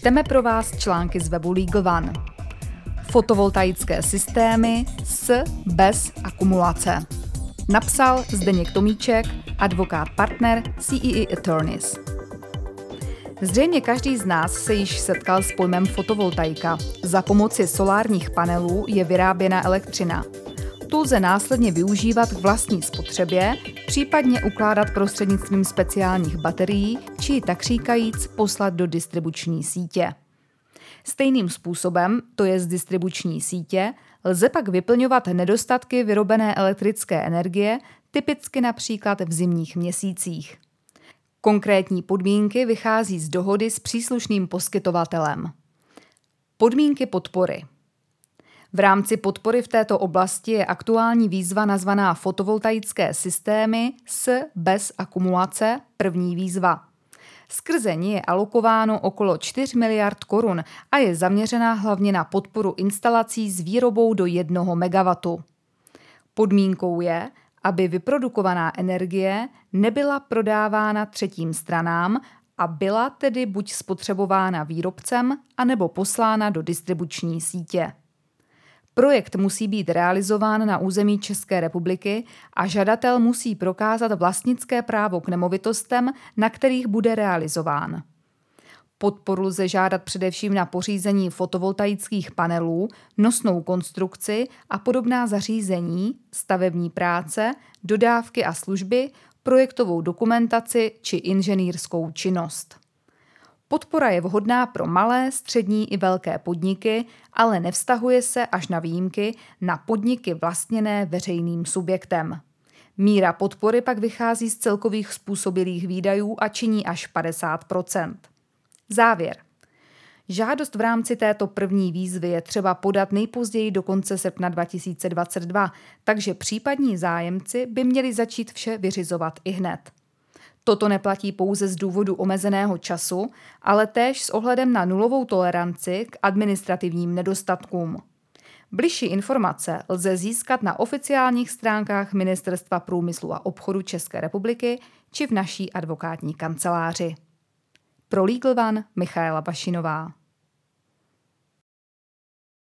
Čteme pro vás články z webu Legal One. Fotovoltaické systémy s bez akumulace. Napsal Zdeněk Tomíček, advokát partner CEE Attorneys. Zřejmě každý z nás se již setkal s pojmem fotovoltaika. Za pomoci solárních panelů je vyráběna elektřina. Tu lze následně využívat k vlastní spotřebě, případně ukládat prostřednictvím speciálních baterií, či tak říkajíc poslat do distribuční sítě. Stejným způsobem, to je z distribuční sítě, lze pak vyplňovat nedostatky vyrobené elektrické energie, typicky například v zimních měsících. Konkrétní podmínky vychází z dohody s příslušným poskytovatelem. Podmínky podpory. V rámci podpory v této oblasti je aktuální výzva nazvaná fotovoltaické systémy s bez akumulace, první výzva. Skrze ní je alokováno okolo 4 miliard korun a je zaměřená hlavně na podporu instalací s výrobou do 1 MW. Podmínkou je, aby vyprodukovaná energie nebyla prodávána třetím stranám a byla tedy buď spotřebována výrobcem, anebo poslána do distribuční sítě. Projekt musí být realizován na území České republiky a žadatel musí prokázat vlastnické právo k nemovitostem, na kterých bude realizován. Podporu lze žádat především na pořízení fotovoltaických panelů, nosnou konstrukci a podobná zařízení, stavební práce, dodávky a služby, projektovou dokumentaci či inženýrskou činnost. Podpora je vhodná pro malé, střední i velké podniky, ale nevztahuje se až na výjimky na podniky vlastněné veřejným subjektem. Míra podpory pak vychází z celkových způsobilých výdajů a činí až 50% Závěr. Žádost v rámci této první výzvy je třeba podat nejpozději do konce srpna 2022, takže případní zájemci by měli začít vše vyřizovat i hned. Toto neplatí pouze z důvodu omezeného času, ale též s ohledem na nulovou toleranci k administrativním nedostatkům. Bližší informace lze získat na oficiálních stránkách Ministerstva průmyslu a obchodu České republiky či v naší advokátní kanceláři. Pro Legal One Michaela Bašinová.